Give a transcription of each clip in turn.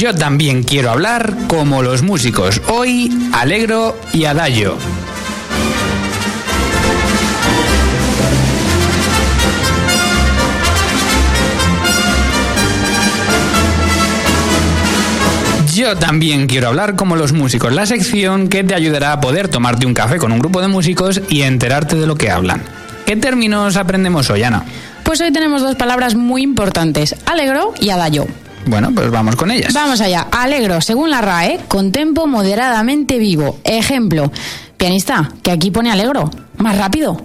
Yo también quiero hablar como los músicos. Hoy, Alegro y Adagio. Yo también quiero hablar como los músicos, la sección que te ayudará a poder tomarte un café con un grupo de músicos y enterarte de lo que hablan. ¿Qué términos aprendemos hoy, Ana? Pues hoy tenemos dos palabras muy importantes, alegro y adagio. Bueno, pues vamos con ellas. Vamos allá. Alegro, según la RAE, con tempo moderadamente vivo. Ejemplo, pianista, que aquí pone alegro. Más rápido.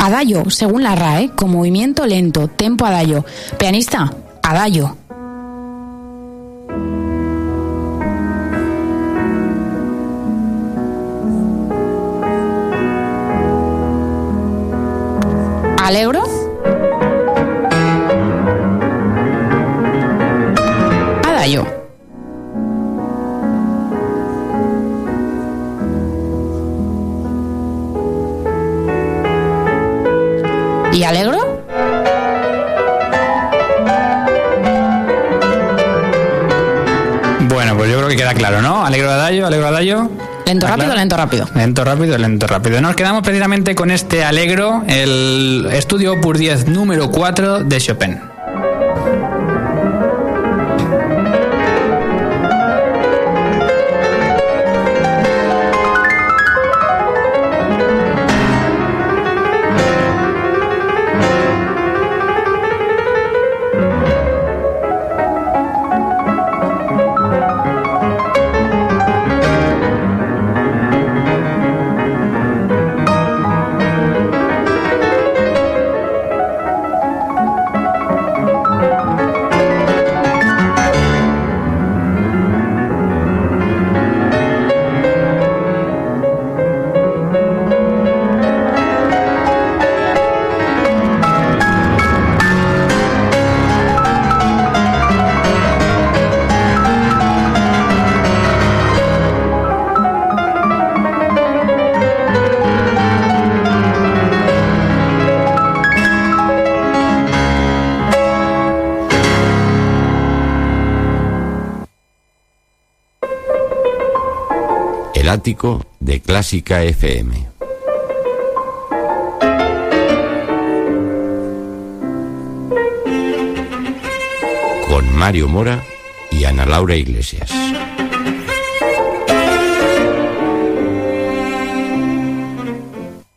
Adagio, según la RAE, con movimiento lento, tempo adagio. Pianista, adagio. Alegro. Adagio. ¿Y alegro? Bueno, pues yo creo que queda claro, ¿no? Alegro Adagio, Alegro Adagio. Lento, ¿Está rápido, claro? lento, rápido. Lento, rápido, lento, rápido. Nos quedamos precisamente con este Alegro, el estudio Opus 10 número 4 de Chopin. El ático de Clásica FM. Con Mario Mora y Ana Laura Iglesias.